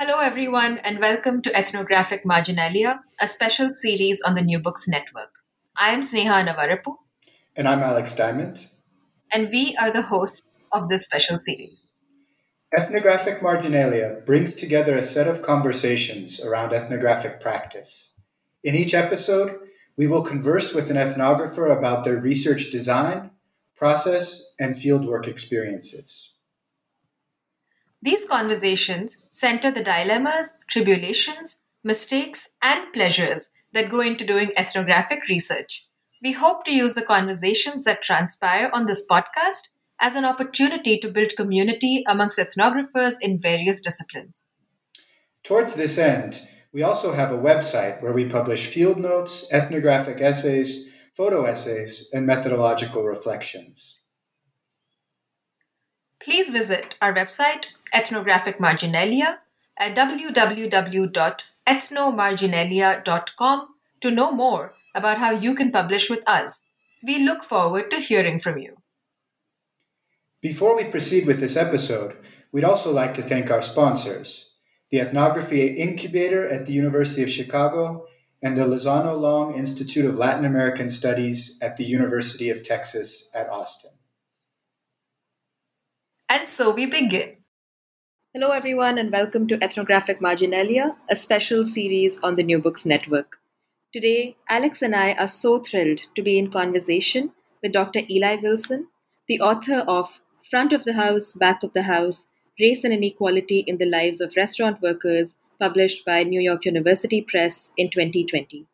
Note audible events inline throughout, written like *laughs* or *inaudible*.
Hello, everyone, and welcome to Ethnographic Marginalia, a special series on the New Books Network. I am Sneha Annavarapu. And I'm Alex Diamond. And we are the hosts of this special series. Ethnographic Marginalia brings together a set of conversations around ethnographic practice. In each episode, we will converse with an ethnographer about their research design, process, and fieldwork experiences. These conversations center the dilemmas, tribulations, mistakes, and pleasures that go into doing ethnographic research. We hope to use the conversations that transpire on this podcast as an opportunity to build community amongst ethnographers in various disciplines. Towards this end, we also have a website where we publish field notes, ethnographic essays, photo essays, and methodological reflections. Please visit our website, Ethnographic Marginalia, at www.ethnomarginalia.com to know more about how you can publish with us. We look forward to hearing from you. Before we proceed with this episode, we'd also like to thank our sponsors the Ethnography Incubator at the University of Chicago and the Lozano Long Institute of Latin American Studies at the University of Texas at Austin. And so we begin. Hello, everyone, and welcome to Ethnographic Marginalia, a special series on the New Books Network. Today, Alex and I are so thrilled to be in conversation with Dr. Eli Wilson, the author of Front of the House, Back of the House Race and Inequality in the Lives of Restaurant Workers, published by New York University Press in 2020.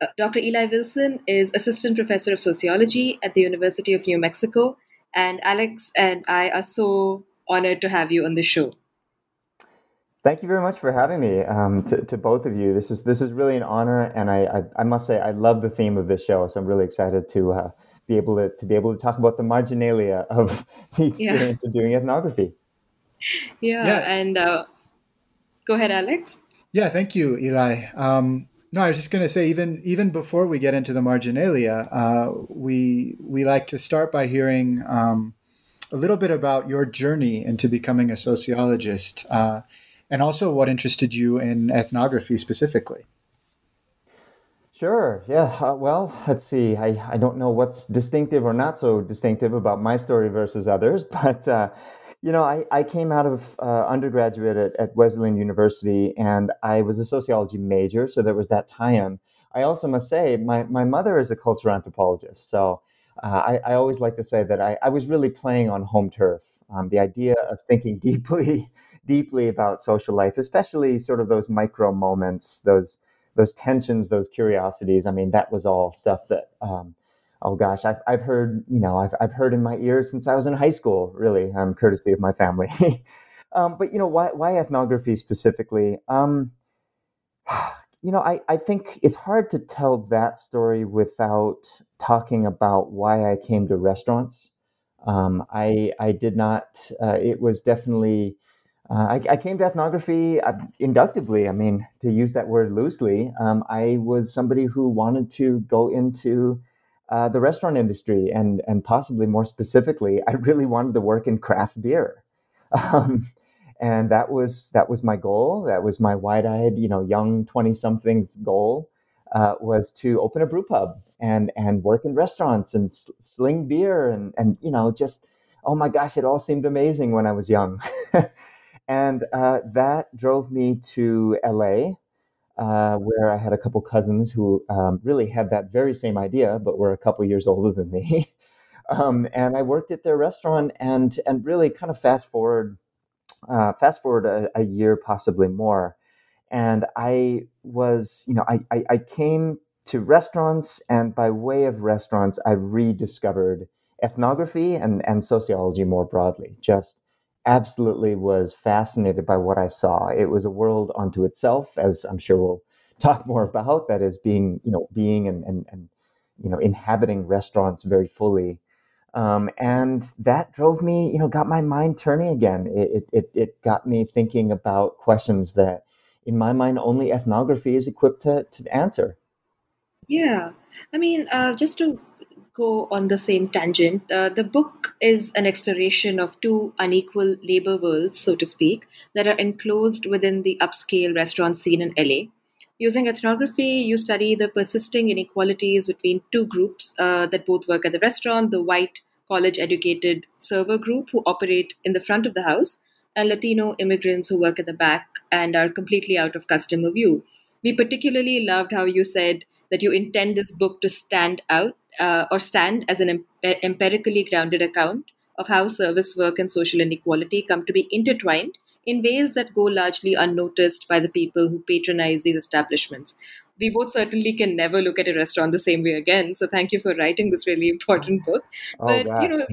Uh, Dr. Eli Wilson is Assistant Professor of Sociology at the University of New Mexico, and Alex and I are so honored to have you on the show. Thank you very much for having me. Um, to, to, both of you, this is this is really an honor, and I, I, I must say I love the theme of this show. So I'm really excited to uh, be able to to be able to talk about the marginalia of *laughs* the experience yeah. of doing ethnography. Yeah, yeah. and uh, go ahead, Alex. Yeah, thank you, Eli. Um, no, I was just going to say, even even before we get into the marginalia, uh, we we like to start by hearing um, a little bit about your journey into becoming a sociologist, uh, and also what interested you in ethnography specifically. Sure. Yeah. Uh, well, let's see. I, I don't know what's distinctive or not so distinctive about my story versus others, *laughs* but uh, you know, I, I came out of uh, undergraduate at, at Wesleyan University, and I was a sociology major, so there was that tie-in. I also must say, my my mother is a cultural anthropologist, so uh, I, I, always like to say that I, I was really playing on home turf. Um, the idea of thinking *laughs* deeply, deeply about social life, especially sort of those micro moments, those those tensions, those curiosities. I mean, that was all stuff that, um, oh gosh, I've, I've heard, you know, I've, I've heard in my ears since I was in high school, really, um, courtesy of my family. *laughs* um, but, you know, why, why ethnography specifically? Um, *sighs* you know, I, I think it's hard to tell that story without talking about why I came to restaurants. Um, I I did not. Uh, it was definitely uh, I, I, came to ethnography uh, inductively. I mean, to use that word loosely, um, I was somebody who wanted to go into uh, the restaurant industry, and and possibly more specifically, I really wanted to work in craft beer, *laughs* um, and that was that was my goal. That was my wide-eyed, you know, young twenty-something goal uh, was to open a brew pub and and work in restaurants and sling beer and and you know just oh my gosh, it all seemed amazing when I was young. *laughs* and uh, that drove me to LA uh, where I had a couple cousins who um, really had that very same idea, but were a couple years older than me. *laughs* um, and I worked at their restaurant, and and really kind of fast forward, uh, fast forward a, a, year, possibly more, and I was, you know, I, I, I came to restaurants, and by way of restaurants, I rediscovered ethnography and and sociology more broadly. Just absolutely was fascinated by what I saw. It was a world unto itself, as I'm sure we'll *laughs* talk more about. That is being, you know, being and and, and you know, inhabiting restaurants very fully. Um, and that drove me, you know, got my mind turning again. It, it, it got me thinking about questions that, in my mind, only ethnography is equipped to, to answer. Yeah. I mean, uh, just to go on the same tangent. Uh, the book is an exploration of two unequal labor worlds, so to speak, that are enclosed within the upscale restaurant scene in LA. Using ethnography, you study the persisting inequalities between two groups uh, that both work at the restaurant the white, college educated server group who operate in the front of the house, and Latino immigrants who work at the back and are completely out of customer view. We particularly loved how you said that you intend this book to stand out uh, or stand as an empirically grounded account of how service work and social inequality come to be intertwined in ways that go largely unnoticed by the people who patronize these establishments. We both certainly can never look at a restaurant the same way again. So thank you for writing this really important book. Oh, but gosh. you know,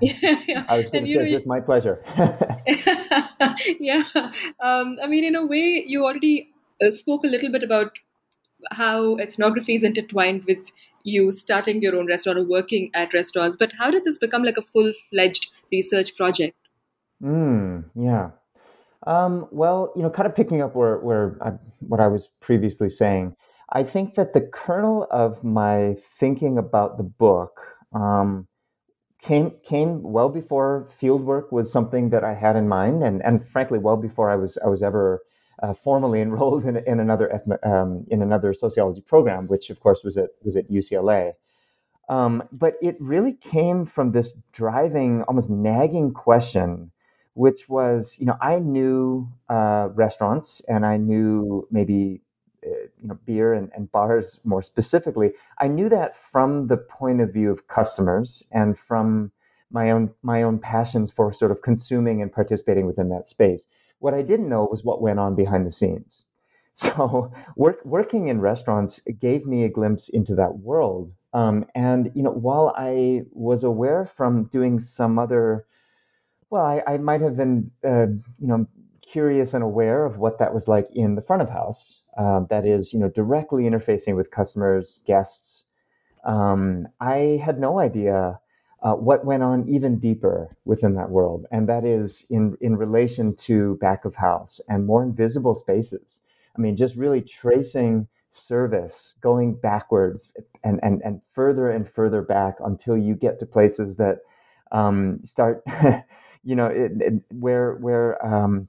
yeah, *laughs* I was *laughs* going to say, know, just my pleasure. *laughs* yeah, um, I mean, in a way, you already uh, spoke a little bit about how ethnography is intertwined with you starting your own restaurant or working at restaurants. But how did this become like a full fledged research project? Mm, yeah. Um, well, you know, kind of picking up where, where I, what I was previously saying, I think that the kernel of my thinking about the book um, came came well before fieldwork was something that I had in mind, and and frankly, well before I was I was ever uh, formally *laughs* enrolled in, in another ethno, um, in another sociology program, which of course was at was at UCLA. Um, but it really came from this driving, almost nagging question, which was, you know, I knew uh, restaurants and I knew maybe uh, you know beer and, and, bars more specifically i knew that from the point of view of customers and from my own my own passions for sort of consuming and participating within that space what I didn't know was what went on behind the scenes. *laughs* So work, working in restaurants gave me a glimpse into that world. Um, and you know, while I was aware from doing some other, well, I, I might have been, uh, you know, curious and aware of what that was like in the front of house. Uh, that is, you know, directly interfacing with customers, guests. Um, I had no idea uh, what went on even deeper within that world, and that is in in relation to back of house and more invisible spaces. I mean, just really tracing service, going backwards and and and further and further back until you get to places that um, start, *laughs* you know, it, it, where where um,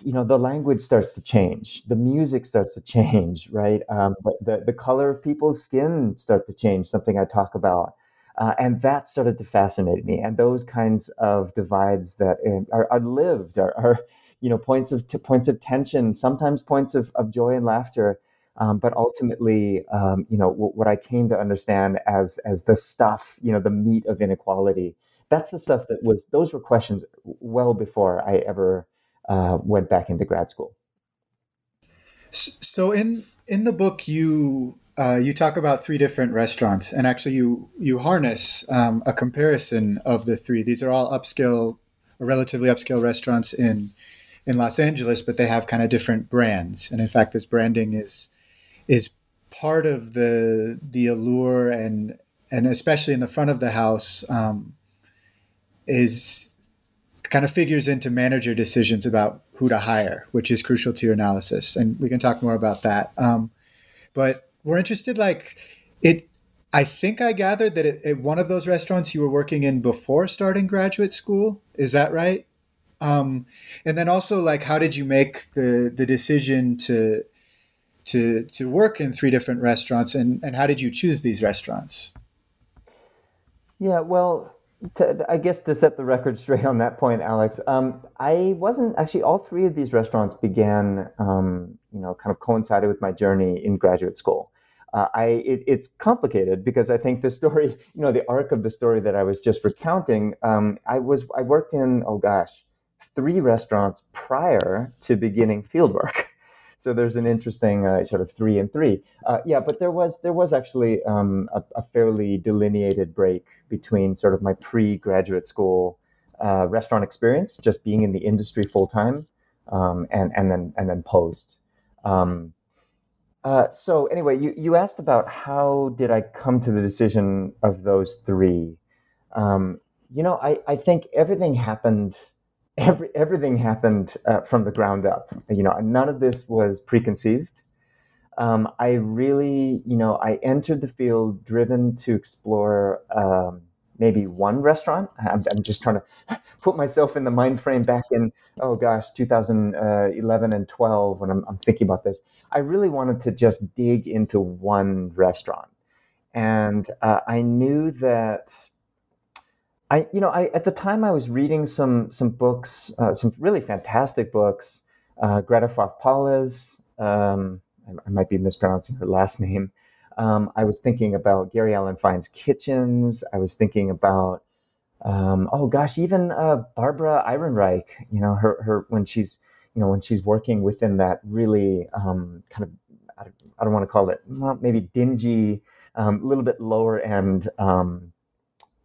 you know the language starts to change the music starts to change right um, the, the color of people's skin start to change something i talk about uh, and that started to fascinate me. And those kinds of divides that uh, are, are lived are, are, you know, points of t- points of tension, sometimes points of, of joy and laughter. Um, but ultimately, um, you know, w- what I came to understand as as the stuff, you know, the meat of inequality. That's the stuff that was. Those were questions well before I ever uh, went back into grad school. So in in the book, you uh, you talk about three different restaurants, and actually, you you harness um, a comparison of the three. These are all upscale, relatively upscale restaurants in in Los Angeles, but they have kind of different brands. And in fact, this branding is is part of the the allure, and and especially in the front of the house, um, is kind of figures into manager decisions about who to hire, which is crucial to your analysis. And we can talk more about that. Um, but we're interested, like it. I think I gathered that at one of those restaurants you were working in before starting graduate school. Is that right? Um, and then also, like, how did you make the the decision to to to work in three different restaurants, and and how did you choose these restaurants? Yeah, well, to, I guess to set the record straight on that point, Alex, um, I wasn't actually. All three of these restaurants began, um, you know, kind of coincided with my journey in graduate school. Uh, I it, it's complicated because I think the story, *laughs* you know, the arc of the story that I was just recounting. Um, I was I worked in oh gosh, three restaurants prior to beginning fieldwork. So there's an interesting uh, sort of three and three. Uh, yeah, but there was there was actually um, a, a, fairly delineated break between sort of my pre-graduate school uh, restaurant experience, just being in the industry full time, um, and and then and then post. Um, uh, so anyway, you, you asked about how did I come to the decision of those three. Um, you know, I, I think everything happened every, everything happened uh, from the ground up. You know, none of this was preconceived. Um, I really, you know, I entered the field driven to explore um, maybe one restaurant. I'm, I'm, just trying to *laughs* put myself in the mind frame back in, oh gosh, 2011 and 12 when I'm, I'm thinking about this. I really wanted to just dig into one restaurant. And uh, I knew that I, you know, I at the time I was reading some some books, uh, some really fantastic books. Uh, Greta Foff um, I, I, might be mispronouncing her last *laughs* name. Um, I was thinking about Gary Alan Fine's Kitchens. I was thinking about, um, oh gosh, even uh, Barbara Ehrenreich. You know, her her when she's you know when she's working within that really um, kind of I don't, I don't want to call it well, maybe dingy, a um, little bit lower end um,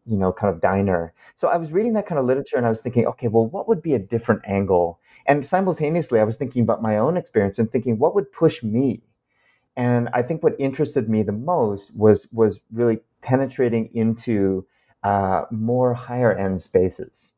you know, kind of diner. So I was reading that kind of literature and I was thinking, okay, well, what would be a different angle? And simultaneously, I was thinking about my own experience and thinking, what would push me? And I think what interested me the most was was really penetrating into uh, more higher end spaces,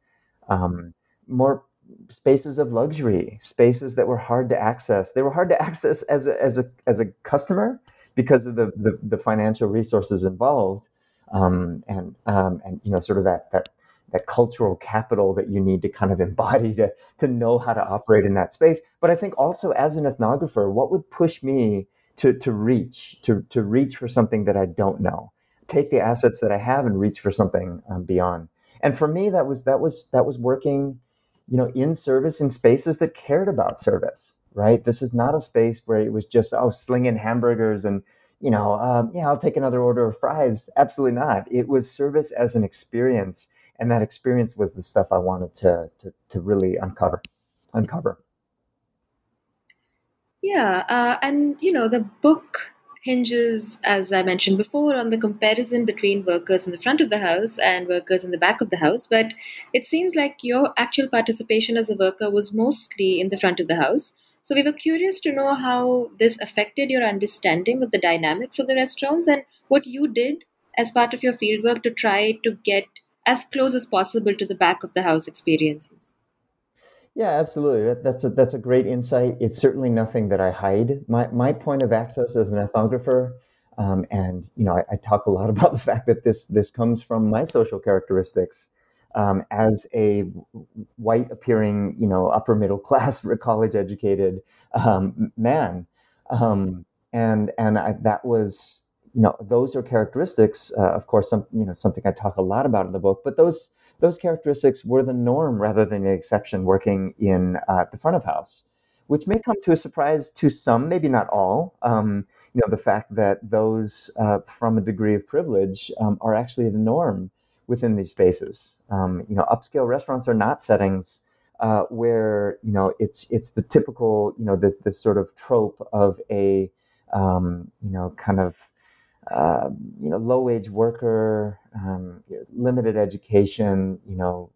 um, more spaces of luxury, spaces that were hard to access. They were hard to access as a, as a as a customer because of the, the, the financial resources involved um, and um, and you know sort of that that that cultural capital that you need to kind of *laughs* embody to to know how to operate in that space. But I think also as an ethnographer, what would push me to to reach to to reach for something that I don't know, take the assets that I have and reach for something um, beyond. And for me, that was that was that was working, you know, in service in spaces that cared about service. Right. This is not a space where it was just oh slinging hamburgers and you know, um, yeah, I'll take another order of fries. Absolutely not. It was service as an experience, and that experience was the stuff I wanted to to, to really uncover, uncover. Yeah, uh, and you know, the book hinges, as I mentioned before, on the comparison between workers in the front of the house and workers in the back of the house. But it seems like your actual participation as a worker was mostly in the front of the house. So we were curious to know how this affected your understanding of the dynamics of the restaurants and what you did as part of your fieldwork to try to get as close as possible to the back of the house experiences. Yeah, absolutely. That, that's a that's a great insight. It's certainly nothing that I hide. My my point of access as an ethnographer, um, and you know, I, I, talk a lot *laughs* about the fact that this this comes from my social characteristics um, as a white appearing, you know, upper middle class, *laughs* college educated um, man. Um, and and I, that was, you know, those are characteristics, uh, of course, some, you know, something I talk a lot about in the book, but those, those characteristics were the norm rather than the exception working in uh, the front of house, which may come to a surprise to some, maybe not all. Um, you know, the fact that those uh, from a degree of privilege um, are actually the norm within these spaces. Um, you know, upscale restaurants are not settings uh, where you know it's it's the typical you know this this sort of trope of a um, you know kind of uh, you know low wage worker, um, limited education, you know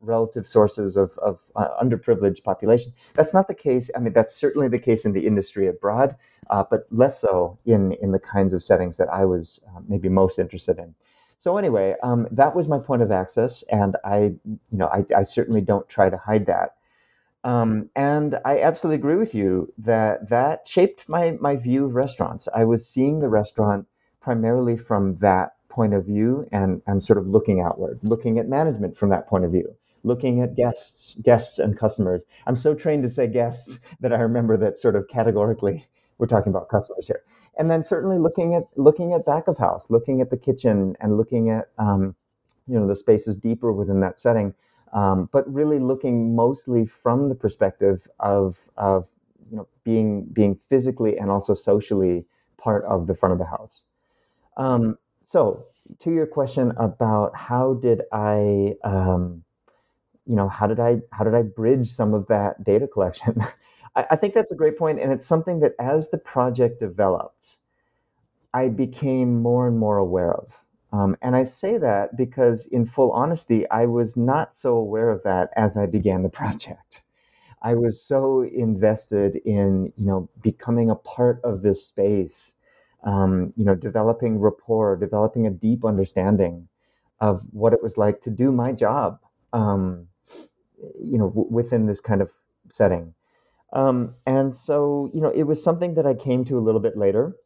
relative sources of, of uh, underprivileged population. That's not the case. I mean, that's certainly the case in the industry abroad, uh, but less so in in the kinds of settings that I was uh, maybe most interested in. So anyway, um, that was my point of access, and I, you know, I, I certainly don't try to hide that. Um, and I absolutely agree with you that that shaped my my view of restaurants. I was seeing the restaurant primarily from that point of view, and I'm sort of looking outward, looking at management from that point of view, looking at guests, guests and customers. I'm so trained to say guests *laughs* that I remember that sort of categorically we're talking about customers here. And then certainly looking at looking at back of house, looking at the kitchen, and looking at um, you know the spaces deeper within that setting um, but really looking mostly from the perspective of of you know being being physically and also socially part of the front of the house. Um, so to your question about how did I um, you know how did I how did I bridge some of that data collection? *laughs* I, I think that's a great point, and it's something that as the project developed, I became more and more aware of. Um, and I say that because, in full honesty, I was not so aware of that as I began the project. I was so invested in, you know, becoming a part of this space, um, you know, developing rapport, developing a deep understanding of what it was like to do my job, um, you know, w- within this kind of setting. Um, and so, you know, it was something that I came to a little bit later.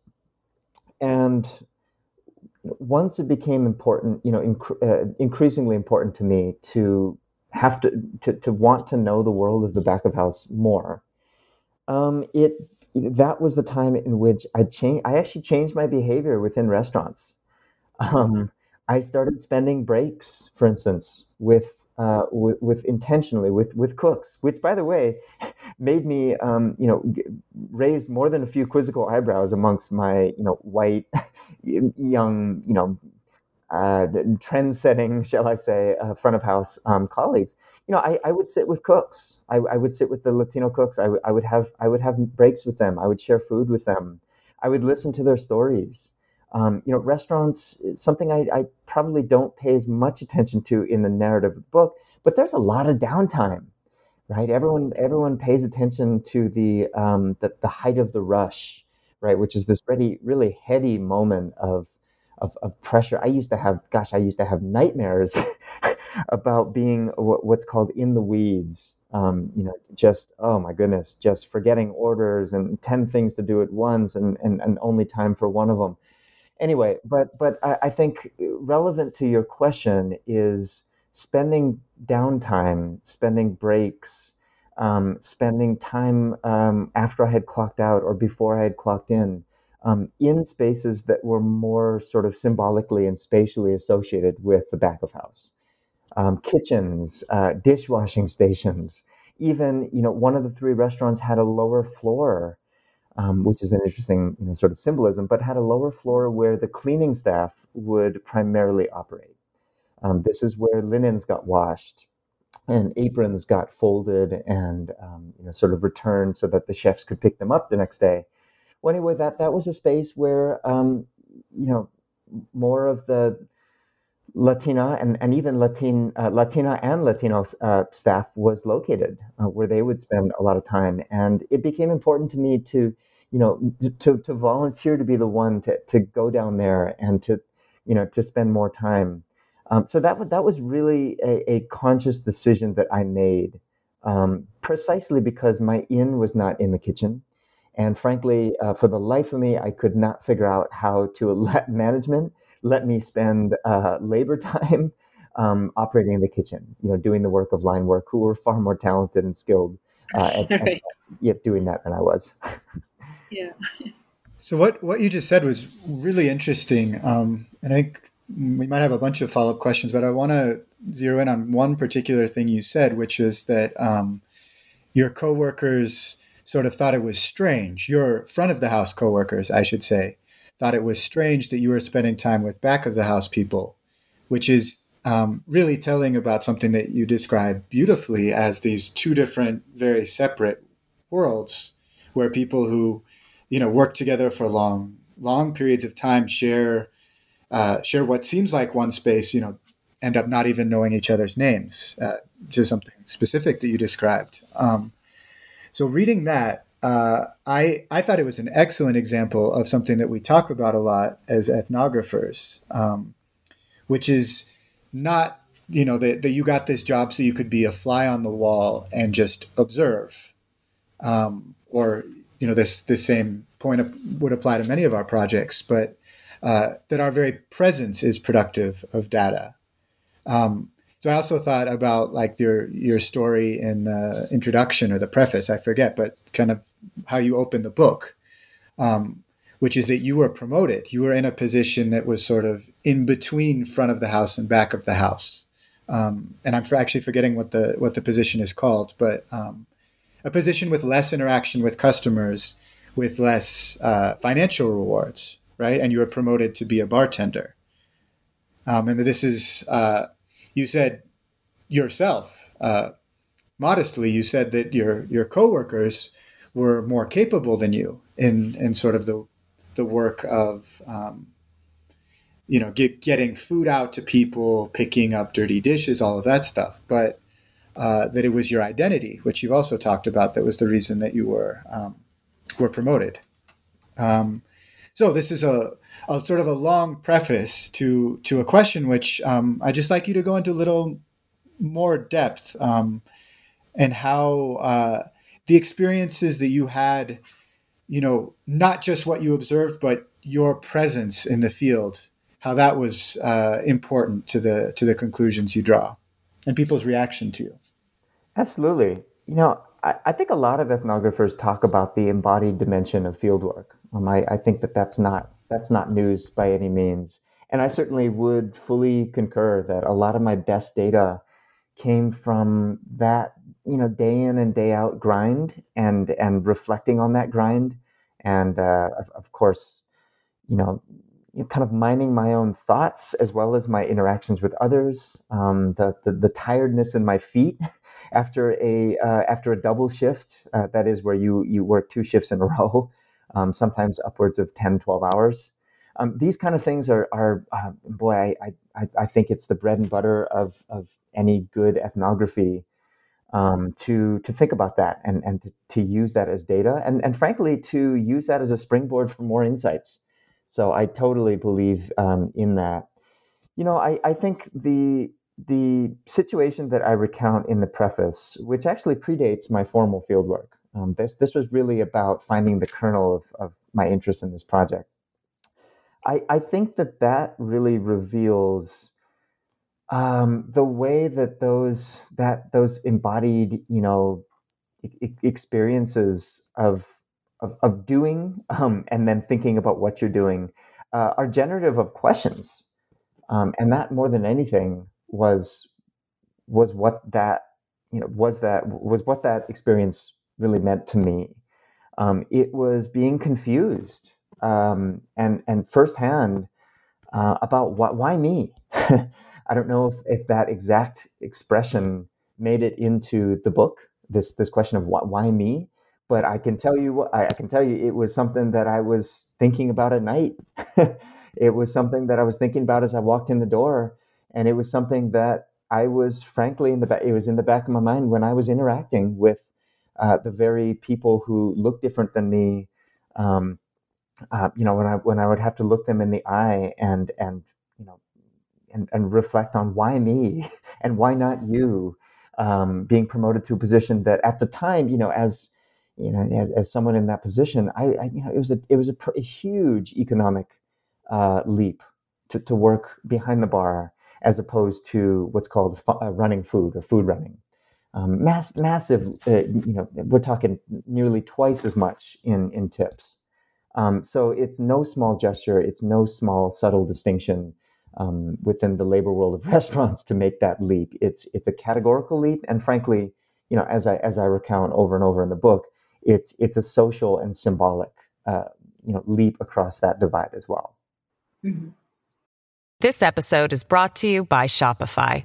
And once it became important, you know, inc- uh, increasingly important to me to have to, to to want to know the world of the back of house more. Um, it that was the time in which I changed. I actually changed my behavior within restaurants. Um, I started spending breaks, for instance, with uh, with, with, intentionally with with cooks, which, by the way, made me um, you know raise more than a few quizzical eyebrows amongst my you know white *laughs* young you know uh, trend setting, shall I say, uh, front of house um, colleagues. You know, I, I, would sit with cooks. I, I, would sit with the Latino cooks. I, w- I would have I would have breaks with them. I would share food with them. I would listen to their stories. Um, you know, restaurants, something I, I, probably don't pay as much attention to in the narrative of the book, but there's a lot of downtime, right? Everyone everyone pays attention to the um, the, the height of the rush, right? Which is this really really heady moment of, of of pressure. I used to have, gosh, I used to have nightmares *laughs* about being what's called in the weeds. Um, you know, just oh my goodness, just forgetting orders and ten things to do at once, and and, and only time for one of them anyway, but but I, I, think relevant to your question is spending downtime, spending breaks, um, spending time um, after I had clocked out or before I had clocked in. Um, in spaces that were more sort of symbolically and spatially associated with the back of house, um, kitchens, uh, dishwashing *laughs* stations, even you know one of the three restaurants had a lower floor um, which is an interesting you know, sort of symbolism, but had a lower floor where the cleaning staff would primarily operate. Um, this is where linens got washed and aprons got folded and um, you know, sort of returned so that the chefs could pick them up the next day. Well, anyway, that that was a space where um, you know more of the Latina and, and even Latin, uh, Latina and Latino uh, staff was located, uh, where they would spend a lot of time, and it became important to me to you know, to, to volunteer to be the one to, to go down there and to, you know, to spend more time. Um, so that, that was really a, a, conscious decision that I made um, precisely because my in was not in the kitchen. And frankly, uh, for the life of me, I could not figure out how to *laughs* let management let me spend uh, labor *laughs* time um, operating in the kitchen, you know, doing the work of line work, who were far more talented and skilled uh, *laughs* at, right. at, at doing that than I was. yeah. So what what you just said was really interesting, um, and I think we might have a bunch of follow up questions, but I want to zero in on one particular thing you said, which is that um, your coworkers sort of thought it was strange. Your front of the house coworkers, I should say, thought it was strange that you were spending time with back of the house people, which is um, really telling about something that you describe beautifully as these two different, very separate worlds, where people who you know work together for long long periods of time share uh, share what seems like one space you know end up not even knowing each other's names uh, just something specific that you described. Um, so reading that uh, I, I thought it was an excellent example of something that we talk about a lot as ethnographers um, which is not you know that, that you got this job so you could be a fly on the wall and just observe um, or you know this this same point of, would apply to many of our projects but uh, that our very presence is productive of data. Um, so i also thought about like your your story in the introduction or the preface i forget but kind of how you open the book um, which is that you were promoted. You were in a position that was sort of in between front of the house and back of the house. Um, and I'm actually forgetting what the what the position is called, but um, a position with less interaction with customers, with less uh, financial rewards, right? And you were promoted to be a bartender. Um, and this is uh, you said yourself uh, modestly. You said that your your coworkers were more capable than you in in sort of the the work of um, you know, get, getting food out to people, picking up dirty dishes, all of that stuff. But uh, that it was your identity, which you've also talked about, that was the reason that you were um, were promoted. Um, so this is a, a, sort of a long preface to to a question, which um, I just like you to go into a little more depth um, and how uh, the experiences that you had, you know, not just what you observed, but your presence in the field how that was uh, important to the to the conclusions you draw and people's reaction to you. Absolutely. You know, I, I think a lot of ethnographers talk about the embodied dimension of fieldwork. Um, I, I think that that's not that's not news by any means, and I certainly would fully concur that a lot of my best data came from that you know day in and day out grind and and reflecting on that grind and uh, of, course you know you know, kind of mining my own thoughts as well as my interactions with others, um, the, the, the tiredness in my feet *laughs* after a uh, after a double shift. Uh, that is where you you work two shifts in a *laughs* row, um, sometimes upwards of 10, 12 hours. Um, these kind of things are are uh, boy, I, I I think it's the bread and butter of of any good ethnography. Um, to to think about that and and to, to use that as data and and frankly to use that as a springboard for more insights. So I totally believe um, in that. You know, I, I think the the situation that I recount in the preface, which actually predates my formal fieldwork, um, this this was really about finding the kernel of, of my interest in this project. I, I think that that really reveals um, the way that those that those embodied, you know, experiences of of, of doing um, and then thinking about what you're doing uh, are generative of questions um, and that more than anything was was what that you know was that was what that experience really meant to me um, it was being confused um, and and firsthand uh, about what why me *laughs* i don't know if, if that exact expression made it into the book this this question of what why me but I can tell you what I can tell you it was something that I was thinking about at night. *laughs* it was something that I was thinking about as I walked in the door, and it was something that I was frankly in the back. It was in the back of my mind when I was interacting with uh, the very people who look different than me. Um, uh, you know, when I when I would have to look them in the eye and and you know and, and reflect on why me *laughs* and why not you um, being promoted to a position that at the time, you know, as you know, as, as someone in that position, I, I, you know, it was a it was a, pr- a huge economic uh, leap to, to work behind the bar as opposed to what's called fu- uh, running food or food running. Um, mass, massive, uh, you know, we're talking nearly twice as much in in tips. Um, so it's no small gesture. It's no small subtle distinction um, within the labor world of *laughs* restaurants to make that leap. It's it's a categorical leap, and frankly, you know, as I as I recount over and over in the book, it's it's a social and symbolic uh, you know leap across that divide as well. Mm-hmm. This episode is brought to you by Shopify.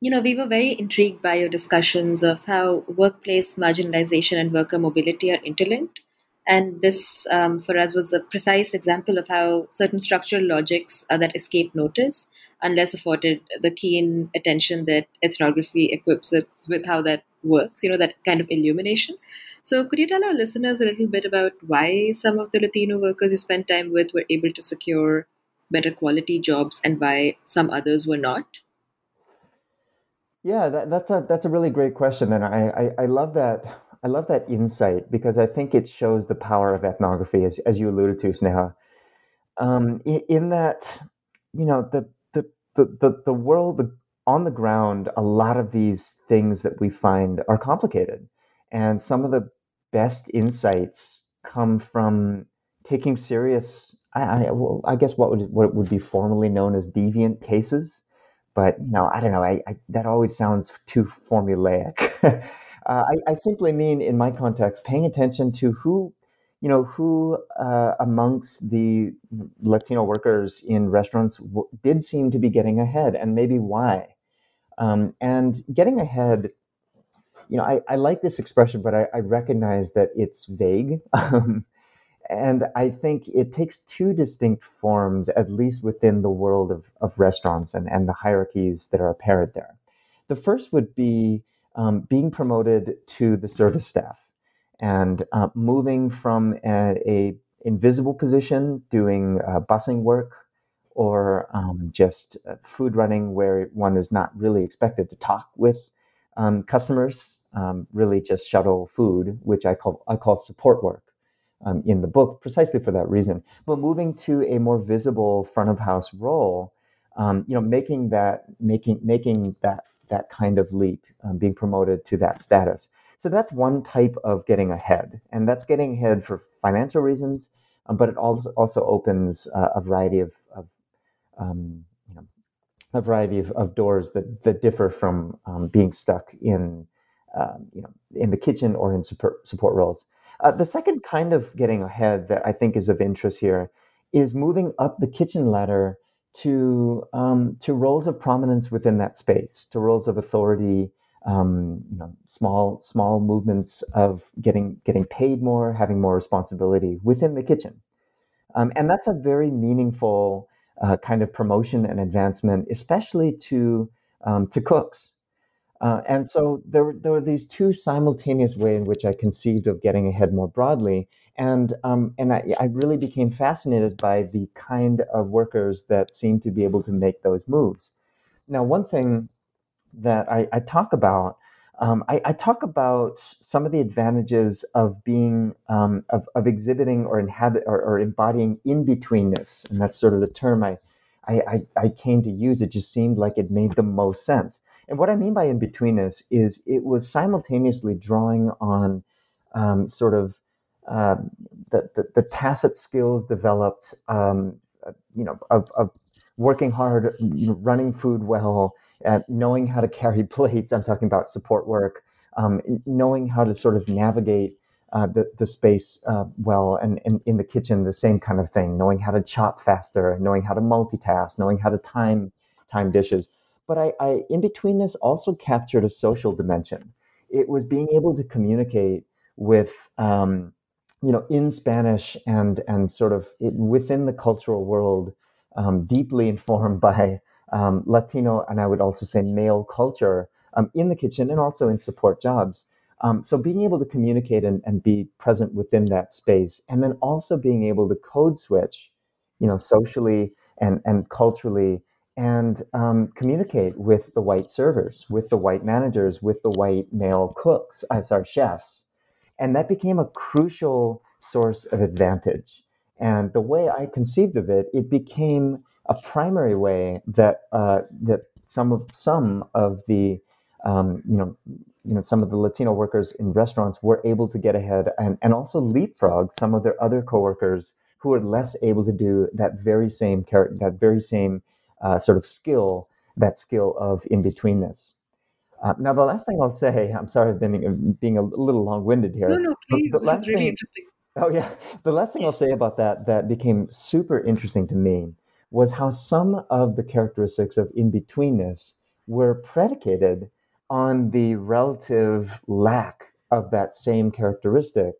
you know, we were very intrigued by your discussions of how workplace marginalization and worker mobility are interlinked. And this, um, for us, was a precise example of how certain structural logics uh, that escape notice, unless afforded the keen attention that ethnography equips us with how that works, you know, that kind of illumination. So, could you tell our listeners a little bit about why some of the Latino workers you spent time with were able to secure better quality jobs and why some others were not? Yeah, that, that's a that's a really great question, and I, I, I love that I love that insight because I think it shows the power of ethnography, as as you alluded to, Sneha. Um, in, in, that, you know, the the the the, the world on the ground, a lot of these things that we find are complicated, and some of the best insights come from taking serious. I, I, well, I guess what would what would be formally known as deviant cases but you know, I don't know. I, I that always sounds too formulaic. *laughs* uh, I, I, simply mean, in my context, paying attention to who, you know, who uh, amongst the Latino workers in restaurants w- did seem to be getting ahead, and maybe why. Um, and getting ahead, you know, I, I like this expression, but I, I recognize that it's vague. *laughs* Um, and I think it takes two distinct forms, at least within the world of, of restaurants and, and the hierarchies that are apparent there. The first would be um, being promoted to the service staff and uh, moving from a, a, invisible position, doing uh, busing work, or um, just uh, food running where one is not really expected to talk with um, customers, um, really just shuttle food, which I call I call support work um, in the book precisely for that reason. But moving to a more visible front of house role, um, you know, making that making making that that kind of leap, um, being promoted to that status. So that's one type of getting ahead, and that's getting ahead for financial reasons, um, but it also opens uh, a variety of, of um, you know, a variety of, of, doors that that differ from um, being stuck in you know in the kitchen or in support support roles. Uh, the second kind of getting ahead that I think is of interest here is moving up the kitchen ladder to um, to roles of prominence within that space, to roles of authority. Um, you know, small small movements of getting getting paid more, having more responsibility within the kitchen, um, and that's a very meaningful uh, kind of promotion and advancement, especially to um, to cooks uh, and so there, there were these two simultaneous ways in which I conceived of getting ahead more broadly. And, um, and I, I, really became fascinated by the kind of workers that seem to be able to make those moves. Now, one thing that I, I talk about, um, I, I, talk about some of the advantages of being, um, of, of, exhibiting or inhabit or, or embodying in betweenness. And that's sort of the term I, I, I came to use. It just seemed like it made the most sense and what I mean by in betweenness is it was simultaneously drawing on um, sort of uh, the, the, the, tacit skills developed, um, uh, you know, of, of, working hard, you know, running food well, uh, knowing how to carry *laughs* plates. I'm talking about support work, um, knowing how to sort of navigate uh, the, the space uh, well and, and in the kitchen the same kind of thing knowing how to chop faster knowing how to multitask knowing how to time time dishes but I, I in betweenness also captured a social dimension. It was being able to communicate with um, you know in Spanish and and sort of it, within the cultural world, um, deeply *laughs* informed by um, Latino and I would also say male culture um, in the kitchen and also in support jobs. Um, so being able to communicate and, and be present within that space, and then also being able to code switch, you know, socially and and culturally and um, communicate with the white servers, with the white managers, with the white male cooks, I'm sorry, chefs. And that became a crucial source of advantage. And the way I conceived of it, it became a primary way that uh, that some of some of the um, you know you know some of the Latino workers in restaurants were able to get ahead and, and also leapfrog some of their other coworkers who were less able to do that very same that very same uh, sort of skill, that skill of in betweenness. Uh, now, the last thing I'll say, I'm sorry, I've been being a little long winded here. No, no, please. This is really thing, interesting. Oh, yeah. The last thing I'll say about that that became super interesting to me was how some of the characteristics of in betweenness were predicated on the relative lack of that same characteristic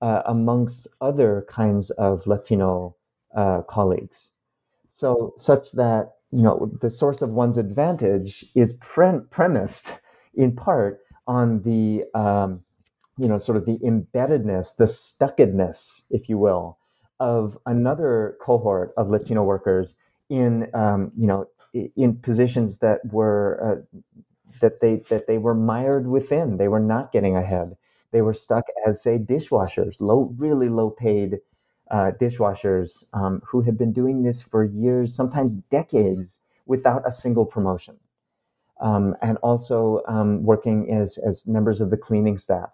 uh, amongst other kinds of Latino uh, colleagues. So, such that you know the source of one's advantage is pre- premised in part on the um, you know sort of the embeddedness, the stuckedness, if you will, of another cohort of Latino workers in um, you know in positions that were uh, that they that they were mired within. They were not getting ahead. They were stuck as say dishwashers, low, really low paid uh, dishwashers um, who had been doing this for years, sometimes decades, without a single promotion, um, and also um, working as as members of the cleaning staff.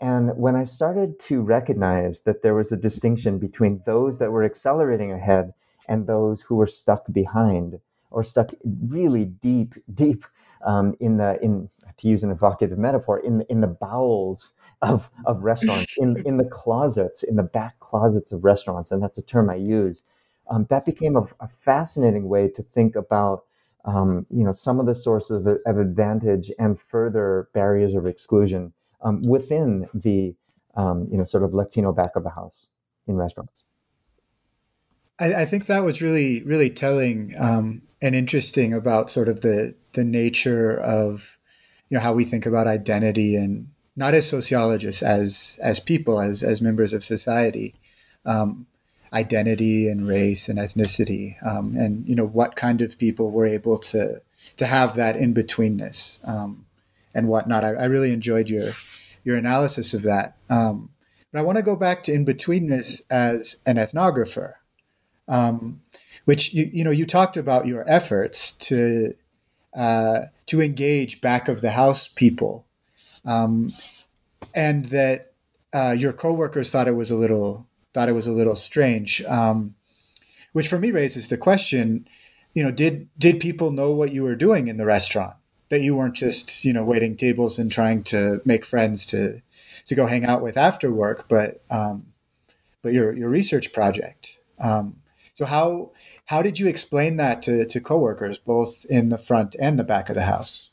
And when I started to recognize that there was a distinction between those that were accelerating ahead and those who were stuck behind or stuck really deep, deep um, in the in to use an evocative metaphor in in the bowels of of restaurants, in in the closets, in the back closets of restaurants, and that's a term I use. Um, that became a, a, fascinating way to think about um, you know some of the sources of, of, advantage and further barriers of exclusion um, within the um, you know sort of Latino back of the house in restaurants. I, I think that was really really telling um, and interesting about sort of the the nature of you know how we think about identity and not as sociologists as as people as as members of society um, identity and race and ethnicity um, and you know what kind of people were able to to have that in betweenness um, and whatnot. I, I, really enjoyed your your analysis of that. Um, but I want to go back to in betweenness as an ethnographer um, which you, you know you talked about your efforts to uh, to engage back of the house people, um, and that uh, your coworkers thought it was a little thought it was a little strange, um, which for me raises the question: you know, did did people know what you were doing in the restaurant? That you weren't just you know waiting tables and trying to make friends to to go hang out with after work, but um, but your your research project. Um, so how how did you explain that to, to coworkers, both in the front and the back of the house?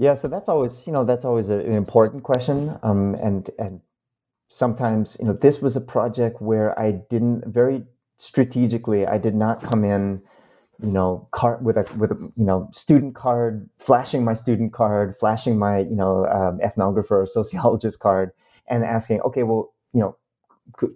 Yeah, so that's always you know that's always an important question, um, and and sometimes you know this was a project where I didn't very strategically I did not come in you know card with a with a you know student card flashing my student card flashing my you know um, ethnographer or *laughs* sociologist card and asking okay well you know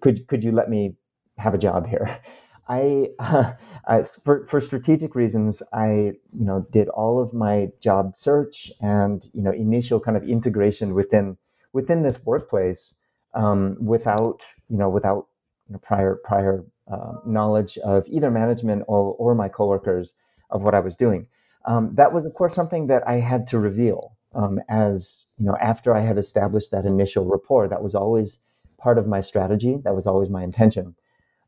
could could you let me have a job here I, uh, *laughs* I, for, for strategic reasons, I you know did all of my job search and you know initial kind of integration within within this workplace um, without you know without you know, prior prior uh, knowledge of either management or, or my coworkers of what I was doing. Um, that was of course something that I had to reveal um, as you know after I had established that initial rapport. That was always part of my strategy. That was always my intention.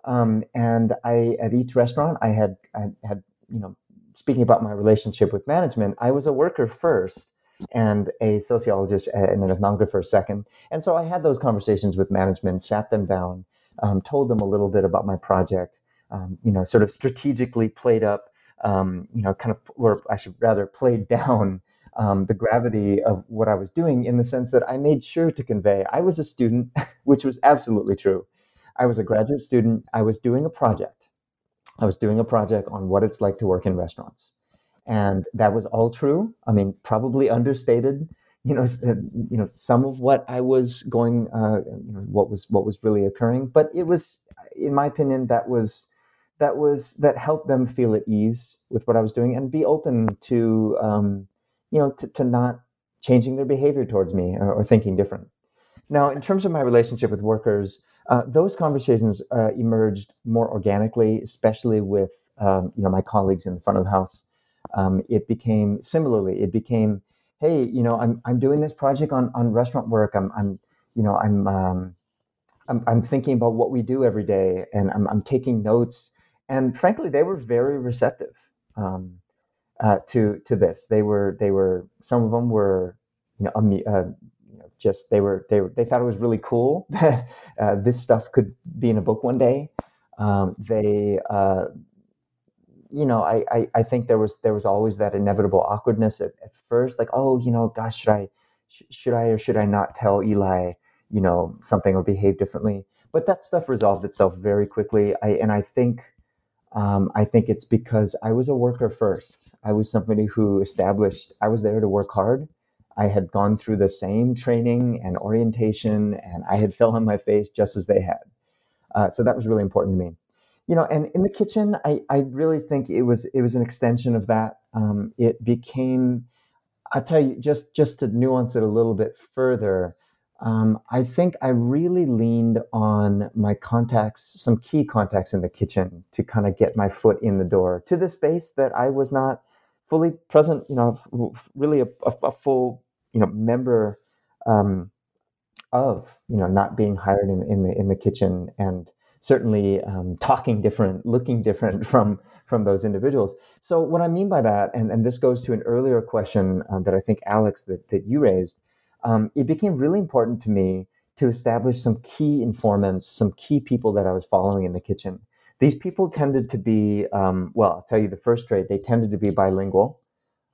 Um, and I, at each restaurant, I had, I had, you know, speaking about my relationship with management, I was a worker first and a sociologist and an ethnographer second. And so I had those conversations with management, sat them down, um, told them a little bit about my project, um, you know, sort of strategically played up, um, you know, kind of, or I should rather played *laughs* down um, the gravity of what I was doing in the sense that I made sure to convey I was a student, *laughs* which was absolutely true. I was a graduate student. I was doing a project. I was doing a project on what it's like to work in restaurants. And that was all true. I mean, probably understated. You know, uh, you know, some of what I was going, uh, you know, what was what was really occurring. But it was, in my opinion, that was that was that helped them feel at ease with what I was doing and be open to, um, you know, to, to not changing their behavior towards me or, or thinking different. Now, in terms of my relationship with workers, uh, those conversations uh, emerged more organically, especially with um, you know my colleagues in the front of the house. Um, it became similarly. It became, hey, you know, I'm I'm doing this project on on restaurant work. I'm I'm you know I'm um, I'm, I'm thinking about what we do every day, and I'm I'm taking notes. And frankly, they were very receptive um, uh, to to this. They were they were some of them were you know uh, just they were they were, they thought it was really cool *laughs* that uh, this stuff could be in a book one day. Um, they uh, you know, I, I, I think there was there was always that inevitable awkwardness at, at first, like, oh, you know, gosh, should I sh- should I or should I not tell Eli, you know, something or behave differently? But that stuff resolved itself very quickly. I and I think um, I think it's because I was a worker first. I was somebody who established I was there to work hard. I had gone through the same training and orientation, and I had fell on my face just as they had. Uh, so that was really important to me you know and in the kitchen i i really think it was it was an extension of that um, it became i'll tell you just just to nuance it a little bit further um, i think i really leaned on my contacts some key contacts in the kitchen to kind of get my foot in the door to the space that i was not fully present you know really a, a, a full you know member um, of you know not being hired in, in the in the kitchen and certainly um, talking different, looking different *laughs* from from those individuals. So what I mean by that, and, and this goes to an earlier question um, that I think Alex that, that you raised, um, it became really important to me to establish some key informants, some key people that I was following in the kitchen. These people tended to be, um, well, I'll tell you the first trait, they tended to be bilingual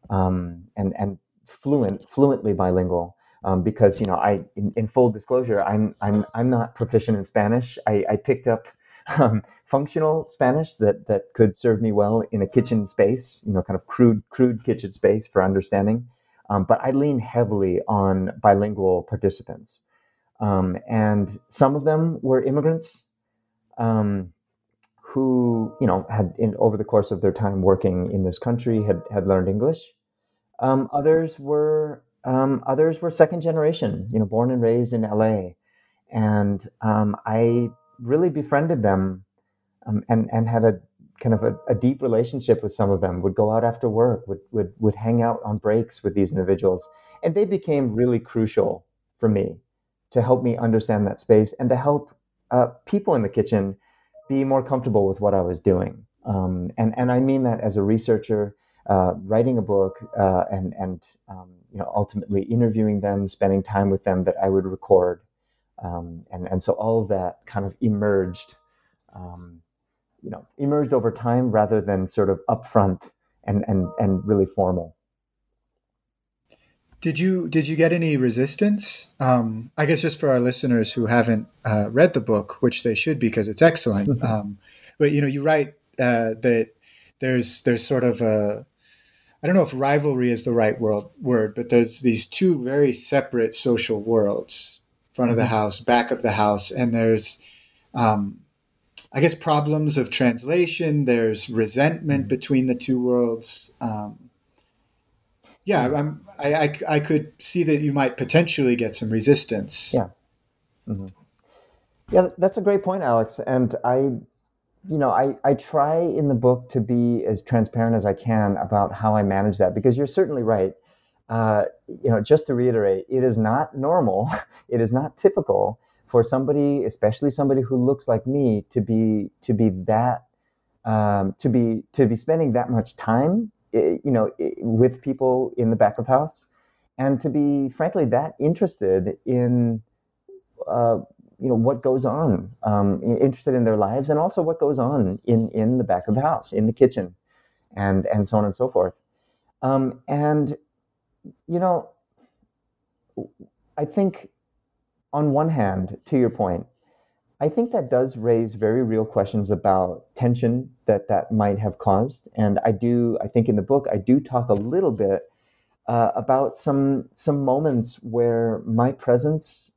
um, and, and fluent, fluently bilingual um, because you know I in, in, full disclosure I'm I'm I'm not proficient in Spanish. I, I picked up um, functional Spanish that that could serve me well in a kitchen space, you know, kind of crude crude kitchen space for understanding. Um, but I lean heavily on bilingual participants, um, and some of them were immigrants um, who you know had in over the course of their time working in this country had had learned English. Um, others were um, others were second generation, you know, born and raised in LA. And um, I really befriended them um, and, and had a kind of a, a, deep relationship with some of them, would go out after work, would, would, would hang out on breaks with these individuals. And they became really crucial for me to help me understand that space and to help uh, people in the kitchen be more comfortable with what I was doing. Um, and, and I mean that as a researcher uh, writing a book uh, and and um, you know ultimately interviewing them, spending time with them that I would record, um, and and so all of that kind of emerged, um, you know, emerged over time rather than sort of upfront and and and really formal. Did you did you get any resistance? Um, I guess just for our listeners who haven't uh, read the book, which they should because it's excellent. *laughs* Um, but you know, you write uh, that there's there's sort of a I don't know if rivalry is the right world, word, but there's these two very separate social worlds front of the mm-hmm. house, back of the house, and there's, um, I guess, problems of translation. There's resentment mm-hmm. between the two worlds. Um, yeah. I'm, I, I, I, could see that you might potentially get some resistance. Yeah. Mm-hmm. Yeah, that's a great point, Alex. And I you know, I, I try in the book to be as transparent as I can about how I manage that because you're certainly right. Uh, you know, just to reiterate, it is not normal, *laughs* it is not typical for somebody, especially somebody who looks like me, to be to be that um, to be to be spending that much time, you know, with people in the back of house, and to be frankly that interested in uh, you know what goes on, um, interested in their lives, and also what goes on in in the back of the house, in the kitchen, and and so on and so forth. Um, and you know, I think on one hand, to your point, I think that does raise very real questions about tension that that might have caused. And I do, I think in the book, I do talk a little bit uh, about some some moments where my presence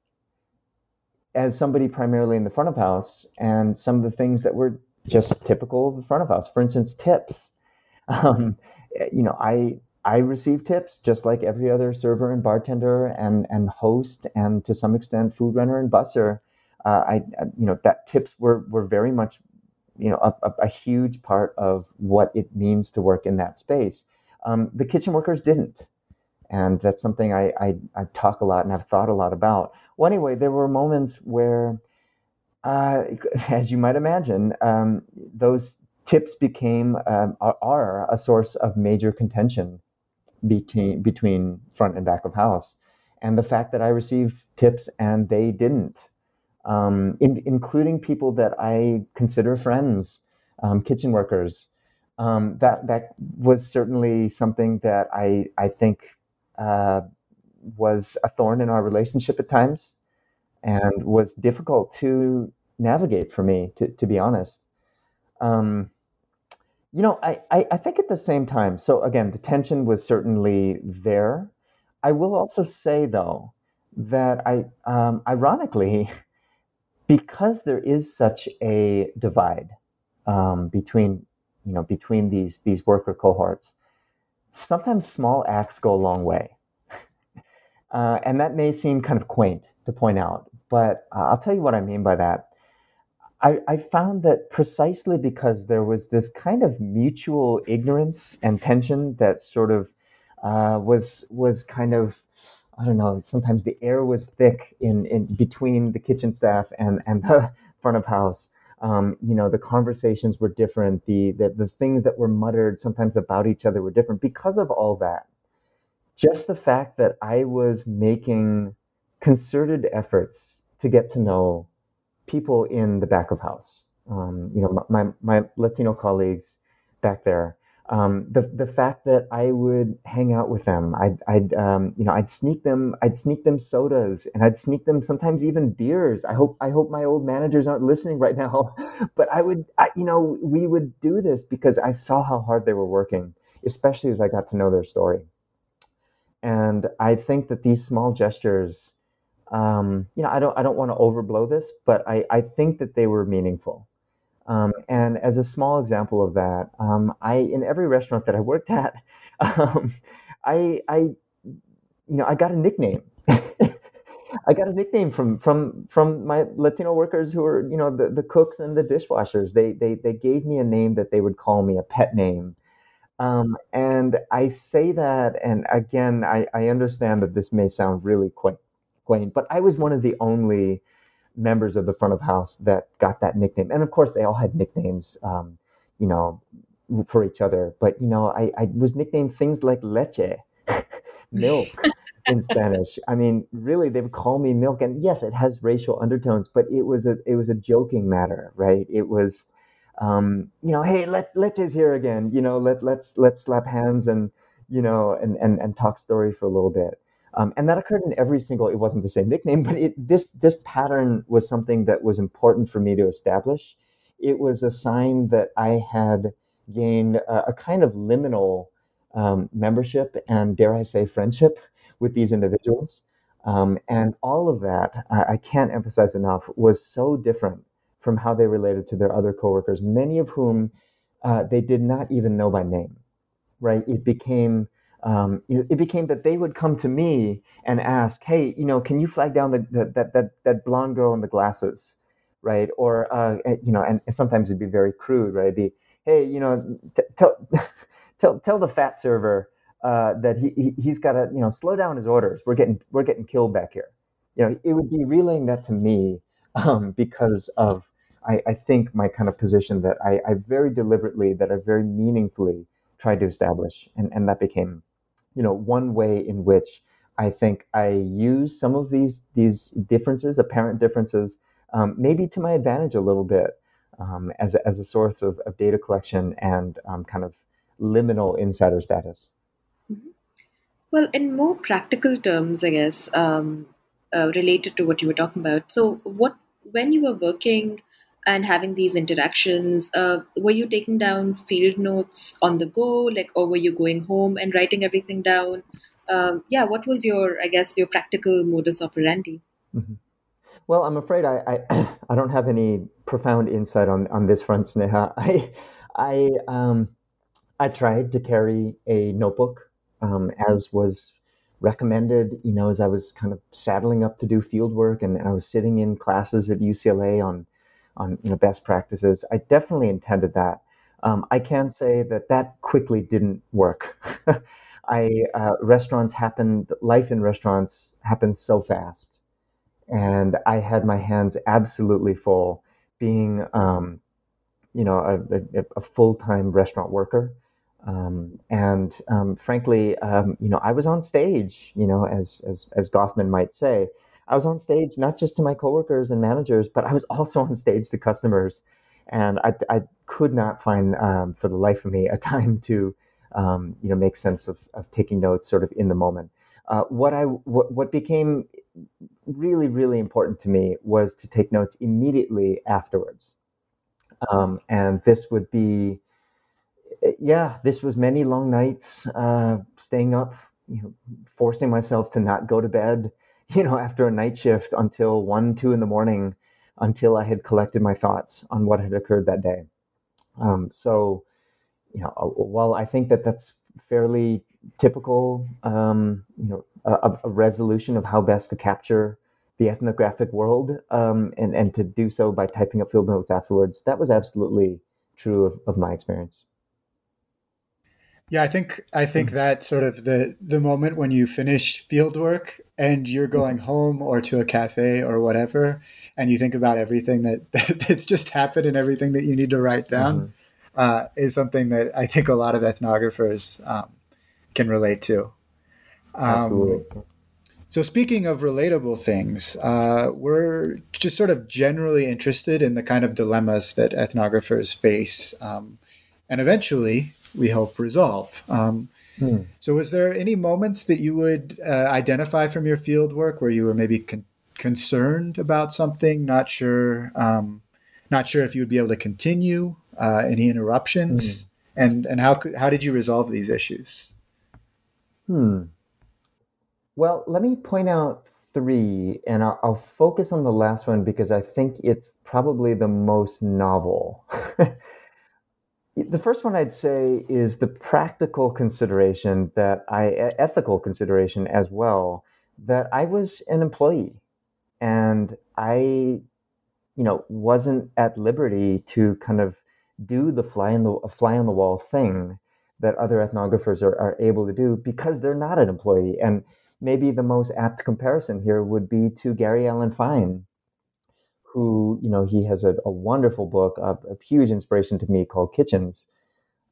as somebody primarily in the front of house and some of the things that were just typical of the front of house. For instance, tips. *laughs* Um, you know, I I receive tips just like every other server and bartender and and host and to some extent food runner and busser. Uh, I, you know that tips were were very much you know a, a, a, huge part of what it means to work in that space. Um, the kitchen workers didn't and that's something I, I I talk a lot and I've thought a lot about. Well, anyway, there were moments where, uh, *laughs* as you might imagine, um, those tips became um, are, a source of major contention between between front and back of house, and the fact that I received tips and they didn't, um, in, including people that I consider friends, um, kitchen workers Um, that that was certainly something that I I think uh, was a thorn in our relationship at times, and was difficult to navigate for me, to to be honest. Um, you know, I, I, I think at the same time. So again, the tension was certainly there. I will also say though that I um, ironically *laughs* because there is such a divide um, between you know between these these worker cohorts sometimes small acts go a long way *laughs* uh, and that may seem kind of quaint to point out but uh, i'll tell you what i mean by that I, I found that precisely because there was this kind of mutual ignorance and tension that sort of uh, was was kind of I don't know. Sometimes the air was thick in, in between the kitchen staff and and *laughs* the front of house. Um, you know, the conversations were different. The, the the things that were muttered sometimes about each other were different because of all that. Just the fact that I was making concerted efforts to get to know people in the back of house. Um, you know, my, my Latino colleagues back there um, the the fact that I would hang out with them, I'd, I'd um, you know I'd sneak them I'd sneak them sodas and I'd sneak them sometimes even beers. I hope I hope my old managers aren't listening right now, *laughs* but I would I, you know we would do this because I saw how hard they were working, especially as I got to know their story. And I think that these small gestures, um, you know, I don't I don't want to overblow this, but I I think that they were meaningful. Um, and as a small example of that, um, I in every restaurant that I worked at, *laughs* um, I, I, you know, I got a nickname. *laughs* I got a nickname from from from my Latino workers who were, you know, the, the cooks and the dishwashers. They they they gave me a name that they would call me a pet name. Um, and I say that, and again, I, I understand that this may sound really quaint, quaint, but I was one of the only members of the front of house that got that nickname. And of course, they all had nicknames, um, you know, for each other. But, you know, I, I was nicknamed things like leche, *laughs* milk *laughs* in Spanish. I mean, really, they would call me milk. And yes, it has racial undertones, but it was a, it was a joking matter, right? It was, um, you know, hey, let, leche's here again, you know, let, let's, let's slap hands and, you know, and, and, and talk story for a little bit. Um, and that occurred in every single. It wasn't the same nickname, but it, this this pattern was something that was important for me to establish. It was a sign that I had gained a, a kind of liminal um, membership and, dare I say, friendship with these individuals. Um, and all of that, I, I can't emphasize enough, was so different from how they related to their other coworkers, many of whom uh, they did not even know by name. Right? It became um, it became that they would come to me and ask, "Hey, you know, can you flag down the, the that that that blonde girl in the glasses, right?" Or uh, eh, you know, and sometimes it'd be very crude, right? It'd be, "Hey, you know, t- tell *laughs* tell tell the fat server uh, that he, he has got to you know slow down his orders. We're getting we're getting killed back here." You know, it would be relaying that to me *laughs* um, because of I, I, think my kind of position that I, I very deliberately that I very meaningfully tried to establish, and and that became you know one way in which I think I use some of these these differences, apparent differences, um, maybe to my advantage a little bit um, as a, as a source of, of data collection and um, kind of liminal insider status. Mm-hmm. Well, in more practical terms, I guess um, uh, related to what you were talking about. So, what when you were working and having these interactions uh, were you taking down field notes on the go like or were you going home and writing everything down? Um, yeah what was your i guess your practical modus operandi? Mm-hmm. well i'm afraid I, I, *clears throat* I don't have any profound insight on on this front sneha. *laughs* I i um i tried to carry a notebook um, as was recommended you know as i was kind of saddling up to do field work and i was sitting in classes at ucla on on you know best practices. I definitely intended that. Um, I can say that that quickly didn't work. *laughs* I uh, restaurants happened. Life in restaurants happens so fast, and I had my hands absolutely full being, um, you know, a, a, a full time restaurant worker. Um, and um, frankly, um, you know, I was on stage, you know, as as as Goffman might say, I was on stage not just to my coworkers and managers, but I was also on stage to customers. and I, I could not find um, for the life of me a time to um, you know make sense of, of taking notes sort of in the moment. Uh, what I what, what became really really important to me was to take notes immediately afterwards, um, and this would be yeah this was many long nights uh, staying up you know forcing myself to not go to bed *laughs* you know after a night shift until one two in the morning until I had collected my thoughts on what had occurred that day. Um, so, you know, uh, while I think that that's fairly typical, um, you know, a, a, resolution of how best to capture the ethnographic world um, and, and to do so by typing up field notes afterwards, that was absolutely true of, of my experience. Yeah, I think I think mm-hmm. that sort of the the moment when you finish field work and you're mm-hmm. going home or to a cafe or whatever, and you think about everything *laughs* that, that's just happened and everything that you need to write down, mm-hmm. uh, is something that I think a lot of ethnographers um, can relate to. Um, Absolutely. So, speaking of relatable things, uh, we're just sort of generally interested in the kind of dilemmas that ethnographers face, um, and eventually, we hope, resolve. Um, hmm. So, was there any moments that you would uh, identify from your field work where you were maybe con- concerned about something, not sure, um, not sure if you would be able to continue, uh, any interruptions, mm. and and how how did you resolve these issues? Hmm. Well, let me point out three, and I'll, I'll focus on the last one because I think it's probably the most novel. *laughs* the first one I'd say is the practical consideration that I, ethical consideration as well, that I was an employee and I, you know, wasn't at liberty to kind of do the fly on the fly on the wall thing that other ethnographers are, are able to do because they're not an employee. And maybe the most apt comparison here would be to Gary Alan Fine, who, you know, he has a, a wonderful book, a, a, huge inspiration to me called Kitchens.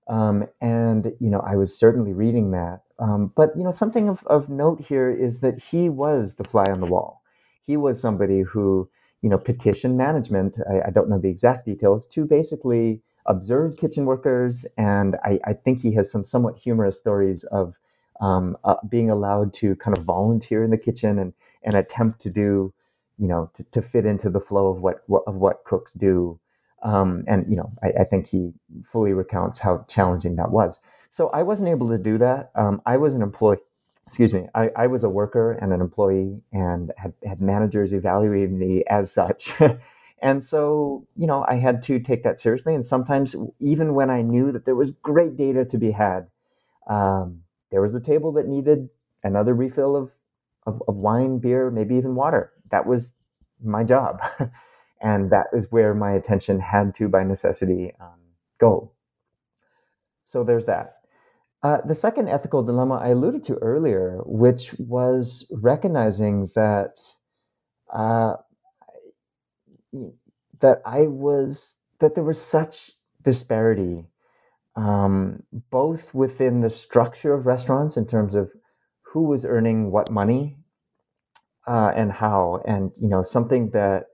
Um, and, you know, I was certainly reading that. Um, but, you know, something of, of note here is that he was the fly on the wall he was somebody who, you know, petitioned management. I, I don't know the exact details to basically observe kitchen workers, and I, I think he has some somewhat humorous stories of um, uh, being allowed to kind of volunteer in the kitchen and and attempt to do, you know, to, to fit into the flow of what, what of what cooks do. Um, and you know, I, I, think he fully recounts how challenging that was. So I wasn't able to do that. Um, I was an employee excuse me, I, I, was a worker and an employee and had, had managers evaluating me as such. *laughs* and so, you know, I had to take that seriously. And sometimes, even when I knew that there was great data to be had, um, there was the table that needed another refill of, of, of wine, beer, maybe even water. That was my job. *laughs* and that is where my attention had to, by necessity, um, go. So there's that. Uh, the second ethical dilemma I alluded to earlier, which was recognizing that uh, that I was that there was such disparity, um, both within the structure of restaurants in terms of who was earning what money uh, and how, and you know something that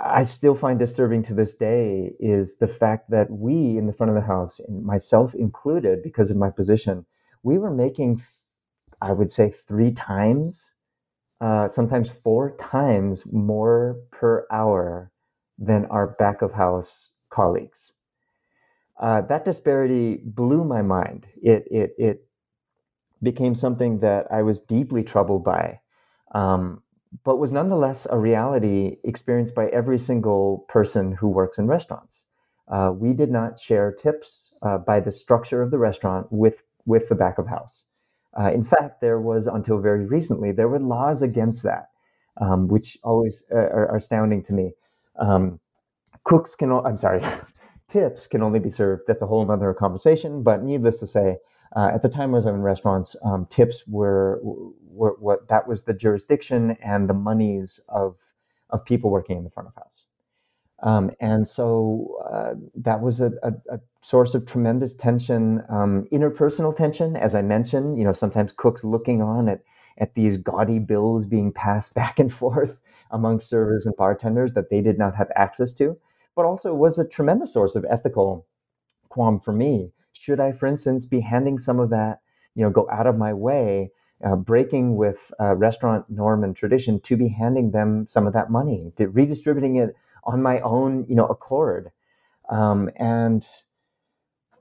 I still find disturbing to this day is the fact that we in the front of the house, and myself included, because of my position, we were making, I would say, three times, uh, sometimes four times more per hour than our back of house colleagues. Uh, that disparity blew my mind. It, it, it became something that I was deeply troubled by. Um, but was nonetheless a reality experienced by every single person who works in restaurants. Uh, we did not share tips uh, by the structure of the restaurant with, with the back of house. Uh, in fact, there was until very recently, there were laws against that, um, which always uh, are, are, astounding to me. Um, cooks can, I'm sorry, *laughs* tips can only be served. That's a whole other conversation, but needless to say, uh, at the time I was in restaurants, um, tips were, what that was the jurisdiction and the monies of of people working in the front of house. Um, and so uh, that was a, a, a, source of tremendous tension, um, interpersonal tension, as I mentioned. You know, sometimes cooks looking on at at these gaudy bills being passed *laughs* back and forth among servers and bartenders that they did not have access to. but also was a tremendous source of ethical qualm for me. Should I, for instance, be handing some of that, you know, go out of my way, uh, breaking with uh, restaurant norm and tradition to be handing them some of that money, to redistributing it on my own, you know, accord. Um, and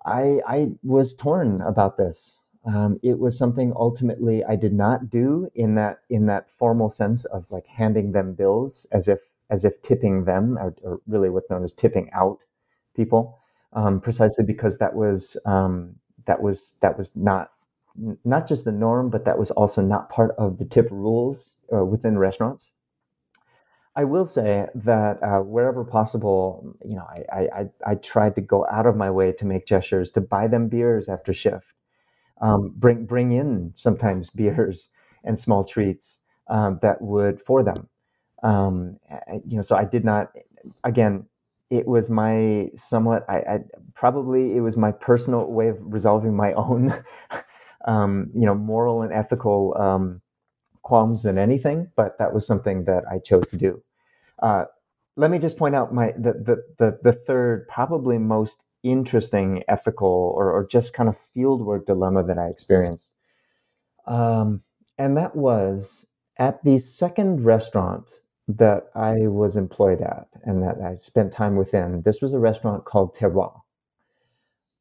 I, I was torn about this. Um, it was something ultimately I did not do in that in that formal sense of like handing them bills as if as if tipping them or, or really what's known as tipping out people, um, precisely because that was um, that was that was not not just the norm, but that was also not part of the tip rules uh, within restaurants. I will say that uh, wherever possible, you know, I, I, I tried to go out of my way to make gestures to buy them beers after shift, um, bring bring in sometimes beers and small treats um, that would for them. Um, you know, so I did not. Again, it was my somewhat. I, I probably it was my personal way of resolving my own, *laughs* um, you know, moral and ethical um, qualms than anything. But that was something that I chose to do. Uh, let me just point out my the, the the the third, probably most interesting ethical or, or just kind of fieldwork dilemma that I experienced. Um, and that was at the second restaurant that I was employed at and that I spent time within. This was a restaurant called Terroir.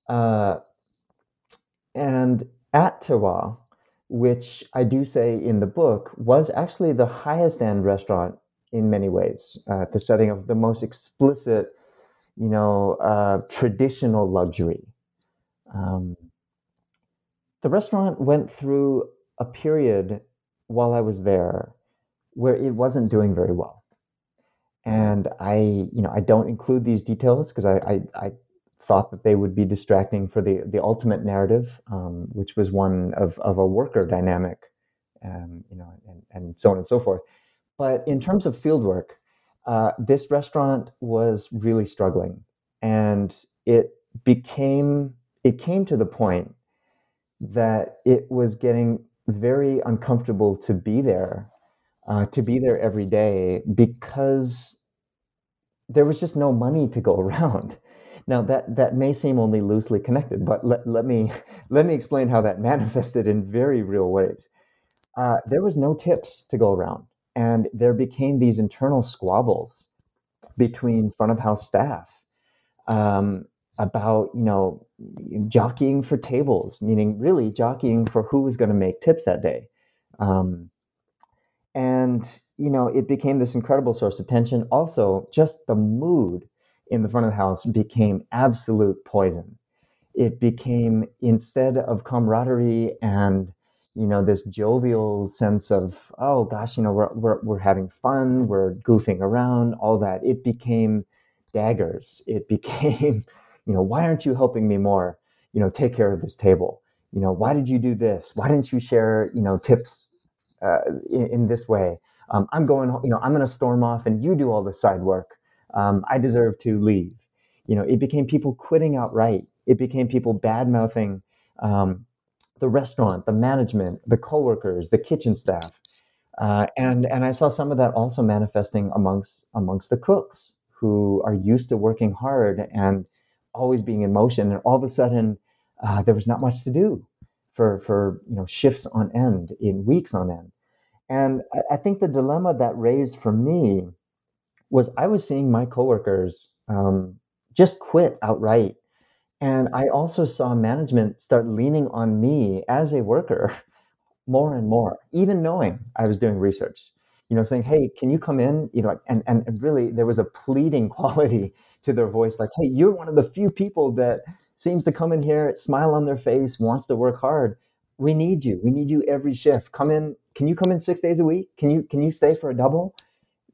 Uh, and at Terroir, which I do say in the book was actually the highest end restaurant in many ways, uh, the setting of the most explicit, you know, uh, traditional luxury. Um, the restaurant went through a period while I was there where it wasn't doing very well. And I, you know, I don't include these details because I, I, I, thought that they would be distracting for the, the ultimate narrative, um, which was one of, of a worker dynamic, um, you know, and, and so on and so forth. But in terms of fieldwork, uh, this restaurant was really struggling, and it became it came to the point that it was getting very uncomfortable to be there, uh, to be there every day because there was just no money to go *laughs* around. Now that that may seem only loosely connected, but let, let me *laughs* let me explain how that *laughs* manifested in very real ways. Uh, there was no tips to go around. And there became these internal squabbles between front of house staff um, about, you know, jockeying for tables, meaning really jockeying for who was going to make tips that day. Um, and, you know, it became this incredible source of tension. Also, just the mood in the front of the house became absolute poison. It became, instead of camaraderie and you know this jovial sense of oh gosh you know we're, we're, we're having fun we're goofing around all that it became daggers it *laughs* became you know why aren't you helping me more you know take care of this table you know why did you do this why didn't you share you know tips uh, in, in, this way. Um, i'm going you know i'm going to storm off and you do all the side work. Um, i deserve to leave. You know it became people quitting outright. It became people bad mouthing um, the restaurant, the management, the coworkers, the kitchen staff, uh, and and I saw some of that also manifesting amongst amongst the cooks who are used to working hard and always being in motion, and all of a sudden uh, there was not much to do for for you know shifts on end in weeks on end, and I, I think the dilemma that raised for me was I was seeing my coworkers um, just quit outright and I also saw management start leaning on me as a worker *laughs* more and more, even knowing I was doing research. You know, saying, "Hey, can you come in?" You know, and and, and really there was a pleading *laughs* quality to their voice, like, "Hey, you're one of the few people that seems to come in here, smile on their face, wants to work hard. We need you. We need you every shift. Come in. Can you come in six days a week? Can you can you stay for a double?"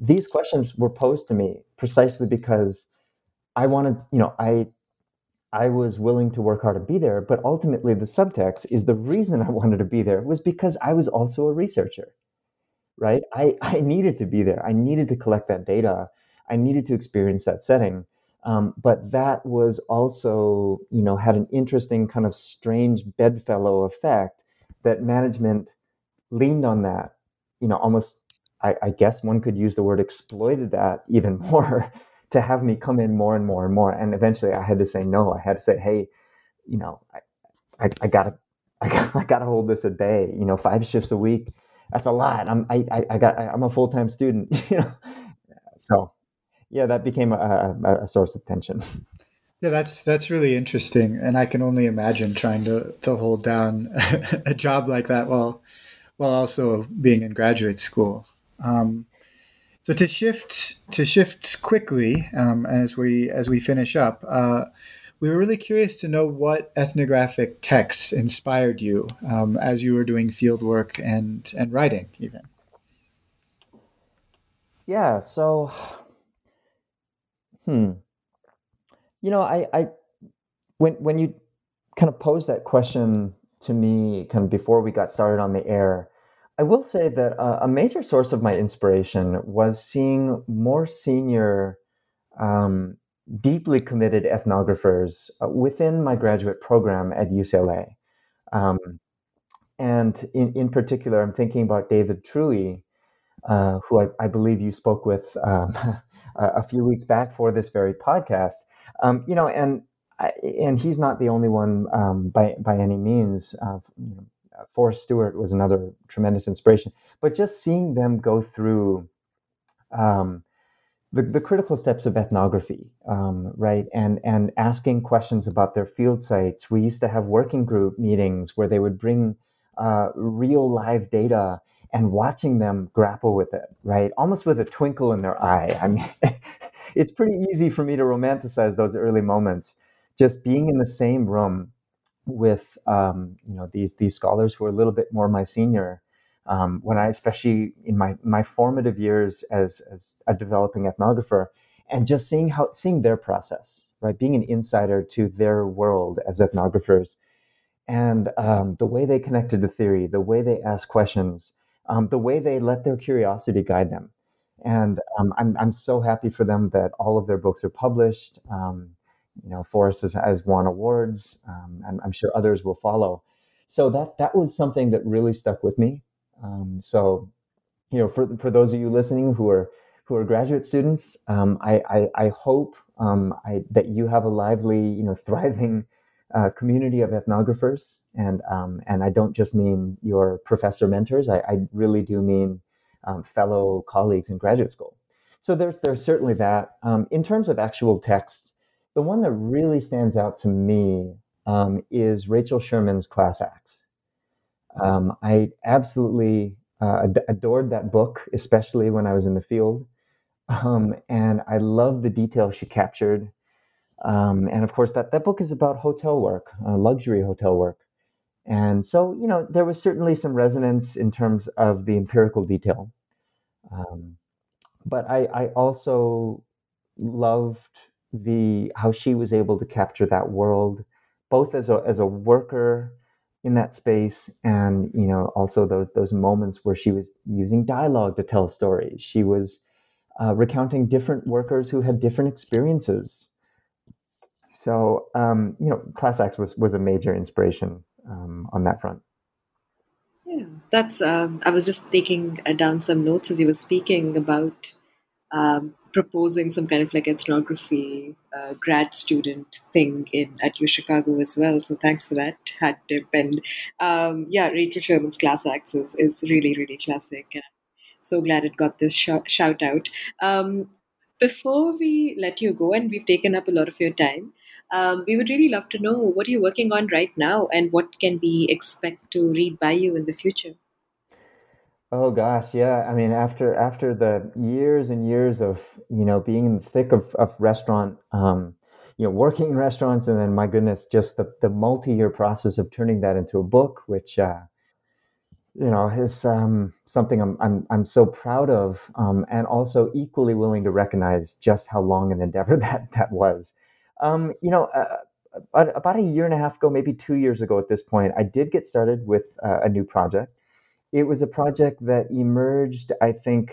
These questions were posed to me precisely because I wanted, you know, I I was willing to work hard and be there, but ultimately the subtext is the reason I *laughs* wanted to be there was because I was also a researcher, right? I, I needed to be there. I needed to collect that data. I needed to experience that setting. Um, but that was also, you know, had an interesting kind of strange bedfellow effect that management leaned on that, you know, almost, I, I guess one could use the word exploited that even *laughs* more to have me come in more and more and more. And eventually, I had to say no. I had to say, hey, you know, I, I, I gotta, I got, *laughs* I gotta hold this a day. You know, five shifts a week. That's a lot. I'm, I, I got, I'm a full time student. *laughs* You know, so yeah, that became a, a, a source of tension. Yeah, that's that's really interesting, and I can only imagine trying to to hold down *laughs* a job like that while while also being in graduate school. Um, so to shift to shift quickly um, as we as we finish up, uh, we were really curious to know what ethnographic texts inspired you um, as you were doing field work and and writing, even. Yeah. So, hmm you know, I, I when when you kind of posed that question to me kind of before we got started on the air, I will say that uh, a major source of my inspiration was seeing more senior, um, deeply committed ethnographers uh, within my graduate program at UCLA. Um, and in, in particular, I'm thinking about David Trouille, uh, who I, I, believe you spoke with um, *laughs* a few weeks back for this very podcast. Um, you know, and and he's not the only one um, by by any means. Uh, you know, Forrest Stuart was another tremendous inspiration. But just seeing them go through um, the, the critical steps of ethnography, um, right, and and asking questions about their field sites. We used to have working group meetings where they would bring uh, real live data and watching them grapple with it, right, almost with a twinkle in their eye. I mean, *laughs* it's pretty easy for me to romanticize those early moments. Just being in the same room with um, you know these these scholars who are a little bit more my senior. Um, when I, especially in my my formative years as as a developing ethnographer, and just seeing how seeing their process, right, being an insider to their world as ethnographers, and um, the way they connected to theory, the way they ask questions, um, the way they let their curiosity guide them. And um, I'm, I'm so happy for them that all of their books are published. Um, you know, Forrest has, has won awards. Um, I'm, I'm, sure others will follow. So that that was something that really stuck with me. Um, so, you know, for for those of you listening who are who are graduate students, um, I, I, I hope I, that you have a lively, you know, *laughs* thriving uh, community of ethnographers, and and I don't just mean your professor mentors. I, I really do mean um, fellow colleagues in graduate school. So there's there's certainly that. Um, in terms of actual text, the one that really stands out to me um, is Rachel Sherman's Class Acts. Um, I absolutely uh, ad- adored that book, especially when I was in the field, um, and I love the detail she captured. Um, and of course, that that book is about hotel work, uh, luxury hotel work. And so, you know, there was certainly some resonance in terms of the empirical detail. Um, but I, I also loved the how she was able to capture that world, both as a as a worker in that space, and you know, also those those moments where she was using dialogue to tell stories. She was uh, recounting different workers who had different experiences. So, um, you know, Class Acts was was a major inspiration um, on that front. Yeah, that's. Um, I was just taking uh, down some notes as you were speaking about um, proposing some kind of like ethnography uh, grad student thing in at U Chicago as well. So thanks for that, Hat tip. And um, yeah, Rachel Sherman's Class Acts is, is really really classic. And so glad it got this sh- shout out. Um, before we let you go, and we've taken up a lot of your time, um, we would really love to know what are you working on right now and what can we expect to read by you in the future? Oh gosh, yeah. I mean, after after the years and years of you know being in the thick of, of restaurant, um, you know, working in restaurants, and then my goodness, just the the multi year process of turning that into a book, which uh, you know is um, something I'm, I'm I'm so proud of, um, and also equally willing to recognize just how long an endeavor *laughs* that that was. Um, you know, uh, about, about, a year and a half ago, maybe two years ago at this point, I did get started with uh, a new project. It was a project that emerged, I think,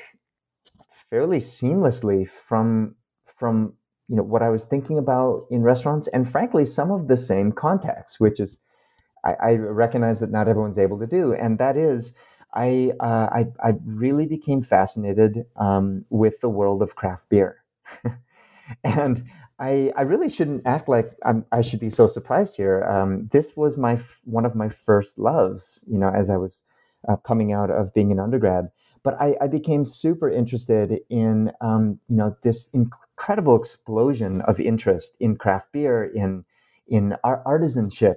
fairly seamlessly from from you know what I was thinking about in restaurants, and frankly, some of the same contexts, which is I, I recognize that not everyone's able to do, and that is. I, uh, I, I really became fascinated um, with the world of craft beer. *laughs* And I, I really shouldn't act like I'm, i should be so surprised here. Um, this was my one of my first loves, you know, as I was uh, coming out of being an undergrad. But I, I became super interested in, um, you know, this incredible explosion of interest in craft beer, in in artisanship,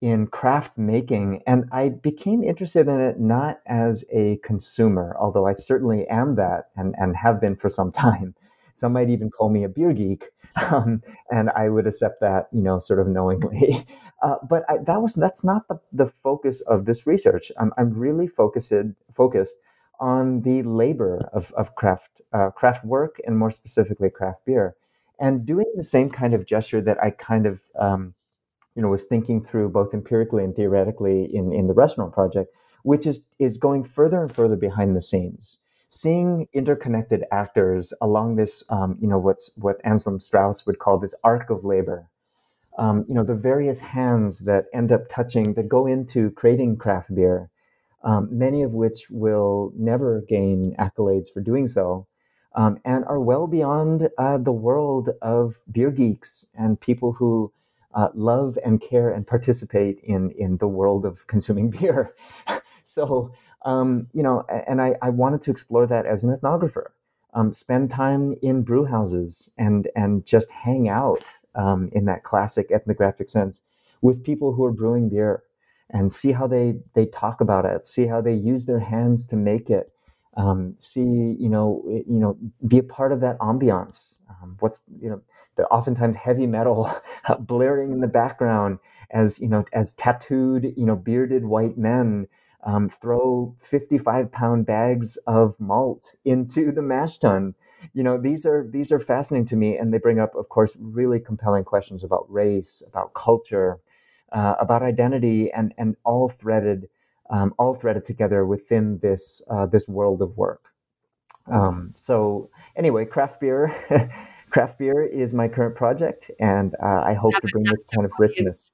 in craft making, and I became interested in it not as a consumer, although I certainly am that and and have been for some *laughs* time. Some might even call me a beer geek um, and I would accept that, you know, sort of knowingly. *laughs* Uh, but I, that was that's not the, the focus of this research. I'm, I'm really focused focused on the labor of, of craft uh, craft work and more specifically craft beer, and doing the same kind of gesture that I kind of um, you know was thinking through both empirically and theoretically in in the restaurant project, which is is going further and further behind the scenes seeing interconnected actors along this, um, you know, what's what Anselm Strauss would call this arc of labor. Um, you know, the various hands that end up touching, that go into creating craft beer, um, many of which will never gain accolades for doing so, um, and are well beyond uh, the world of beer geeks and people who uh, love and care and participate in in the world of consuming *laughs* beer. so um, you know, and I, I, wanted to explore that as an ethnographer. Um, spend time in brew houses and and just hang out um, in that classic ethnographic sense with people who are brewing beer and see how they they talk about it, see how they use their hands to make it, um, see you know you know be a part of that ambiance. Um, what's you know the oftentimes heavy metal *laughs* blaring in the background as you know as tattooed you know bearded white men um, throw 55 pound bags of malt into the mash tun. You know these are these are fascinating to me and they bring up of course really compelling questions about race about culture uh, about identity and and all threaded um, all threaded together within this uh, this world of work. Um, so anyway craft beer *laughs* craft beer is my current project and uh, i hope to bring this kind of richness.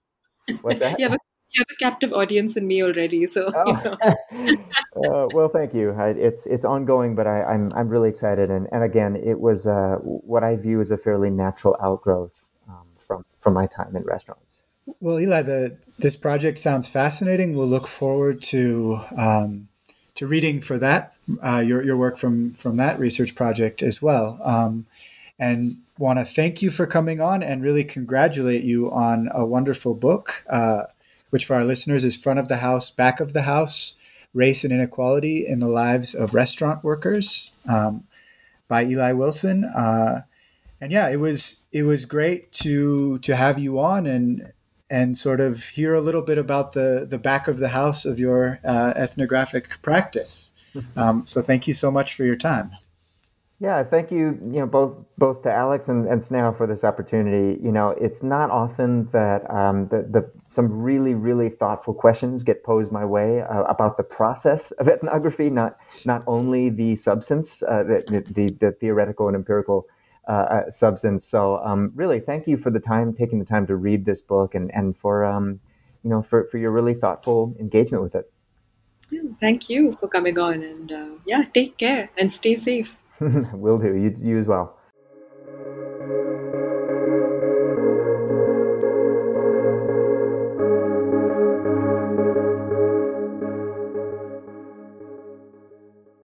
What's that? *laughs* You have a you have a captive audience in me already. So, oh. you know. *laughs* uh, well, thank you. I, it's it's ongoing, but I, am I'm, I'm really excited. And and again, it was uh, what I view as a fairly natural outgrowth um, from from my time in restaurants. Well, Eli, the this project sounds fascinating. We'll look forward to. Um, to reading for that uh, your your work from from that research project as well, um, and want to thank you for coming on and really congratulate you on a wonderful book. Uh, which for our listeners is Front of the House, Back of the House Race and Inequality in the Lives of Restaurant Workers um, by Eli Wilson. Uh, and yeah, it was it was great to to have you on and and sort of hear a little bit about the the back of the house of your uh, ethnographic practice. *laughs* Um, so thank you so much for your time. Yeah, thank you. You know, both both to Alex and, and Sneha for this opportunity. You know, it's not often that um, the, the some really really thoughtful questions get posed my way uh, about the process of ethnography, not not only the substance, uh, the, the, the theoretical and empirical uh, uh, substance. So, um, really, thank you for the time, taking the time to read this book, and and for um, you know for for your really thoughtful engagement with it. Thank you for coming on, and uh, yeah, take care and stay safe. *laughs* Will do. You, you as well.